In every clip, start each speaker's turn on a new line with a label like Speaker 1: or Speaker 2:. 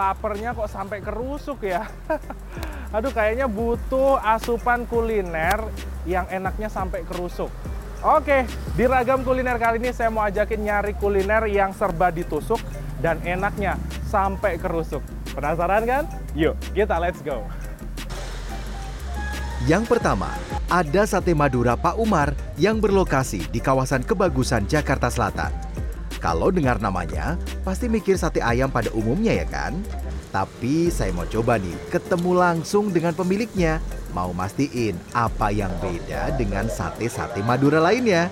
Speaker 1: laparnya kok sampai kerusuk ya. Aduh, kayaknya butuh asupan kuliner yang enaknya sampai kerusuk. Oke, di ragam kuliner kali ini saya mau ajakin nyari kuliner yang serba ditusuk dan enaknya sampai kerusuk. Penasaran kan? Yuk, kita let's go.
Speaker 2: Yang pertama, ada Sate Madura Pak Umar yang berlokasi di kawasan Kebagusan, Jakarta Selatan. Kalau dengar namanya, pasti mikir sate ayam pada umumnya ya kan? Tapi saya mau coba nih ketemu langsung dengan pemiliknya. Mau mastiin apa yang beda dengan sate-sate Madura lainnya.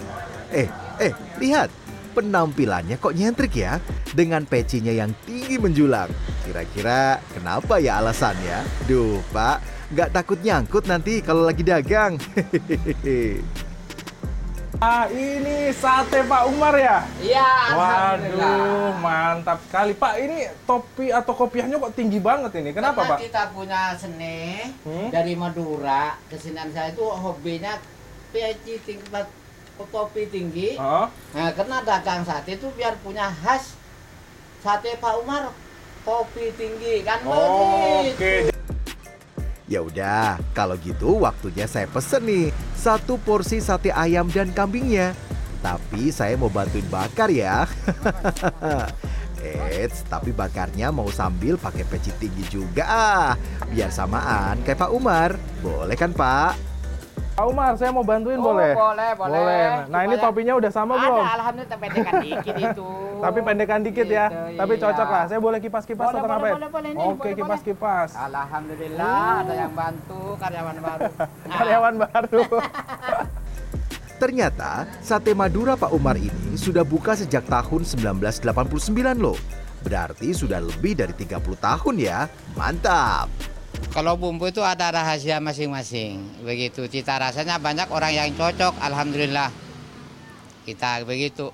Speaker 2: Eh, eh, lihat. Penampilannya kok nyentrik ya? Dengan pecinya yang tinggi menjulang. Kira-kira kenapa ya alasannya? Duh, Pak, nggak takut nyangkut nanti kalau lagi dagang. Hehehe.
Speaker 1: Ah, ini sate Pak Umar ya?
Speaker 3: Iya.
Speaker 1: Waduh, mantap sekali. Pak, ini topi atau kopiahnya kok tinggi banget ini. Kenapa,
Speaker 3: Karena
Speaker 1: Pak?
Speaker 3: kita punya seni
Speaker 1: Hmm?
Speaker 3: dari Madura. Kesenian saya itu hobinya peci tingkat topi tinggi.
Speaker 1: Oh,
Speaker 3: Nah, karena dagang sate itu biar punya khas sate Pak Umar topi tinggi kan
Speaker 1: Oke.
Speaker 3: begitu.
Speaker 2: Ya udah, kalau gitu waktunya saya pesen nih satu porsi sate ayam dan kambingnya. Tapi saya mau bantuin bakar ya. Eits, tapi bakarnya mau sambil pakai peci tinggi juga ah. Biar samaan kayak Pak Umar. Boleh kan Pak?
Speaker 1: Pak Umar, saya mau bantuin
Speaker 3: Oh,
Speaker 1: boleh?
Speaker 3: boleh, boleh.
Speaker 1: Nah, ini
Speaker 3: Supaya-
Speaker 1: topinya udah sama
Speaker 3: Ada,
Speaker 1: belum?
Speaker 3: alhamdulillah pendekan dikit itu.
Speaker 1: Tapi pendekan dikit ya.
Speaker 3: Gitu,
Speaker 1: Tapi
Speaker 3: iya.
Speaker 1: cocok lah. Saya boleh kipas-kipas
Speaker 3: Boleh,
Speaker 1: atau
Speaker 3: boleh,
Speaker 1: ngapain?
Speaker 3: boleh, boleh, ini,
Speaker 1: Oke,
Speaker 3: boleh,
Speaker 1: kipas-kipas.
Speaker 3: Alhamdulillah ada yang bantu karyawan baru. Nah,
Speaker 1: Karyawan baru.
Speaker 2: Ternyata sate Madura Pak Umar ini sudah buka sejak tahun 1989 loh. Berarti sudah lebih dari 30 tahun ya. Mantap.
Speaker 3: Kalau bumbu itu ada rahasia masing-masing. Begitu cita rasanya banyak orang yang cocok. Alhamdulillah. Kita begitu.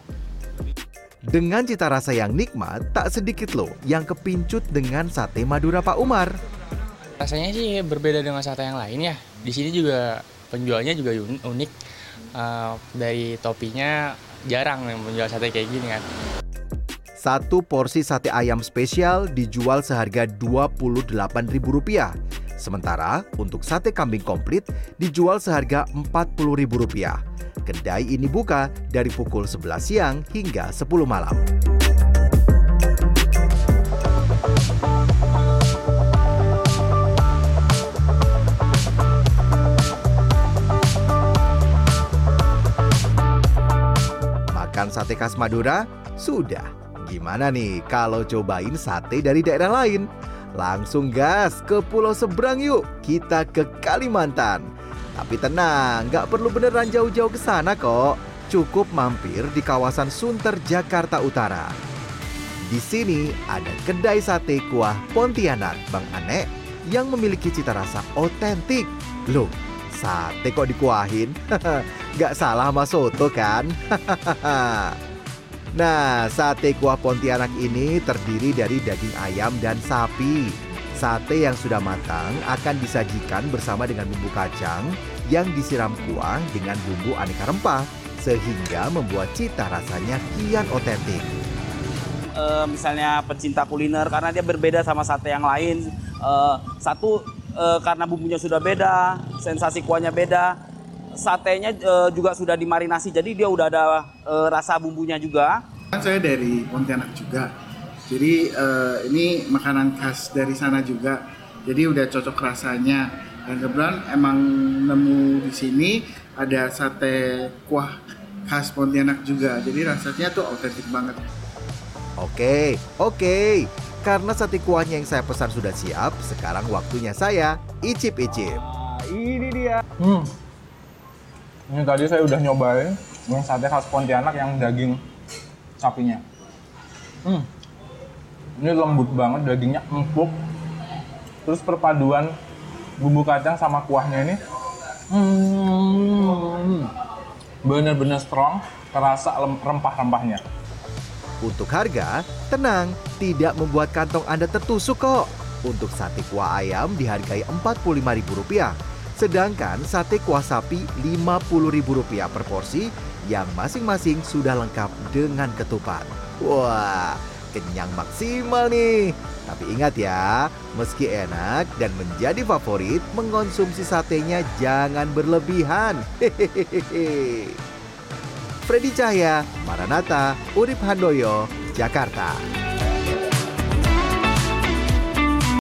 Speaker 2: Dengan cita rasa yang nikmat, tak sedikit loh yang kepincut dengan sate Madura Pak Umar.
Speaker 4: Rasanya sih berbeda dengan sate yang lain ya. Di sini juga penjualnya juga un- unik. Eh, dari topinya jarang yang menjual sate kayak gini kan.
Speaker 2: Satu porsi sate ayam spesial dijual seharga Rp28.000. Sementara untuk sate kambing komplit dijual seharga Rp40.000. Kedai ini buka dari pukul 11 siang hingga 10 malam. Makan sate khas Madura? Sudah. Gimana nih kalau cobain sate dari daerah lain? Langsung gas ke pulau seberang yuk. Kita ke Kalimantan. Tapi tenang, nggak perlu beneran jauh-jauh ke sana kok. Cukup mampir di kawasan Sunter, Jakarta Utara. Di sini ada kedai sate kuah Pontianak Bang Ane yang memiliki cita rasa otentik. Loh, sate kok dikuahin? Gak salah sama soto kan? nah, sate kuah Pontianak ini terdiri dari daging ayam dan sapi. Sate yang sudah matang akan disajikan bersama dengan bumbu kacang yang disiram kuah dengan bumbu aneka rempah sehingga membuat cita rasanya kian otentik.
Speaker 5: eh, misalnya pecinta kuliner karena dia berbeda sama sate yang lain. Eh, satu eh, karena bumbunya sudah beda, sensasi kuahnya beda, satenya eh, juga sudah dimarinasi jadi dia udah ada eh, rasa bumbunya juga.
Speaker 6: Kan saya dari Pontianak juga. Jadi eh, ini makanan khas dari sana juga. Jadi udah cocok rasanya. Dan kebetulan emang nemu di sini ada sate kuah khas Pontianak juga. Jadi rasanya tuh otentik banget.
Speaker 2: Oke, oke. Karena sate kuahnya yang saya pesan sudah siap, sekarang waktunya saya icip-icip.
Speaker 1: Nah, ini dia. Hmm. Ini tadi saya udah nyobain yang sate khas Pontianak yang daging sapinya. Hmm. Ini lembut banget, dagingnya empuk. Terus perpaduan bumbu kacang sama kuahnya ini hmm, bener-bener strong, terasa rempah-rempahnya.
Speaker 2: Untuk harga, tenang, tidak membuat kantong Anda tertusuk kok. Untuk sate kuah ayam dihargai Rp45.000, sedangkan sate kuah sapi Rp50.000 per porsi yang masing-masing sudah lengkap dengan ketupat. Wah, kenyang maksimal nih. Tapi ingat ya, meski enak dan menjadi favorit, mengonsumsi satenya jangan berlebihan. Hehehe. Freddy Cahya, Maranata, Urip Handoyo, Jakarta.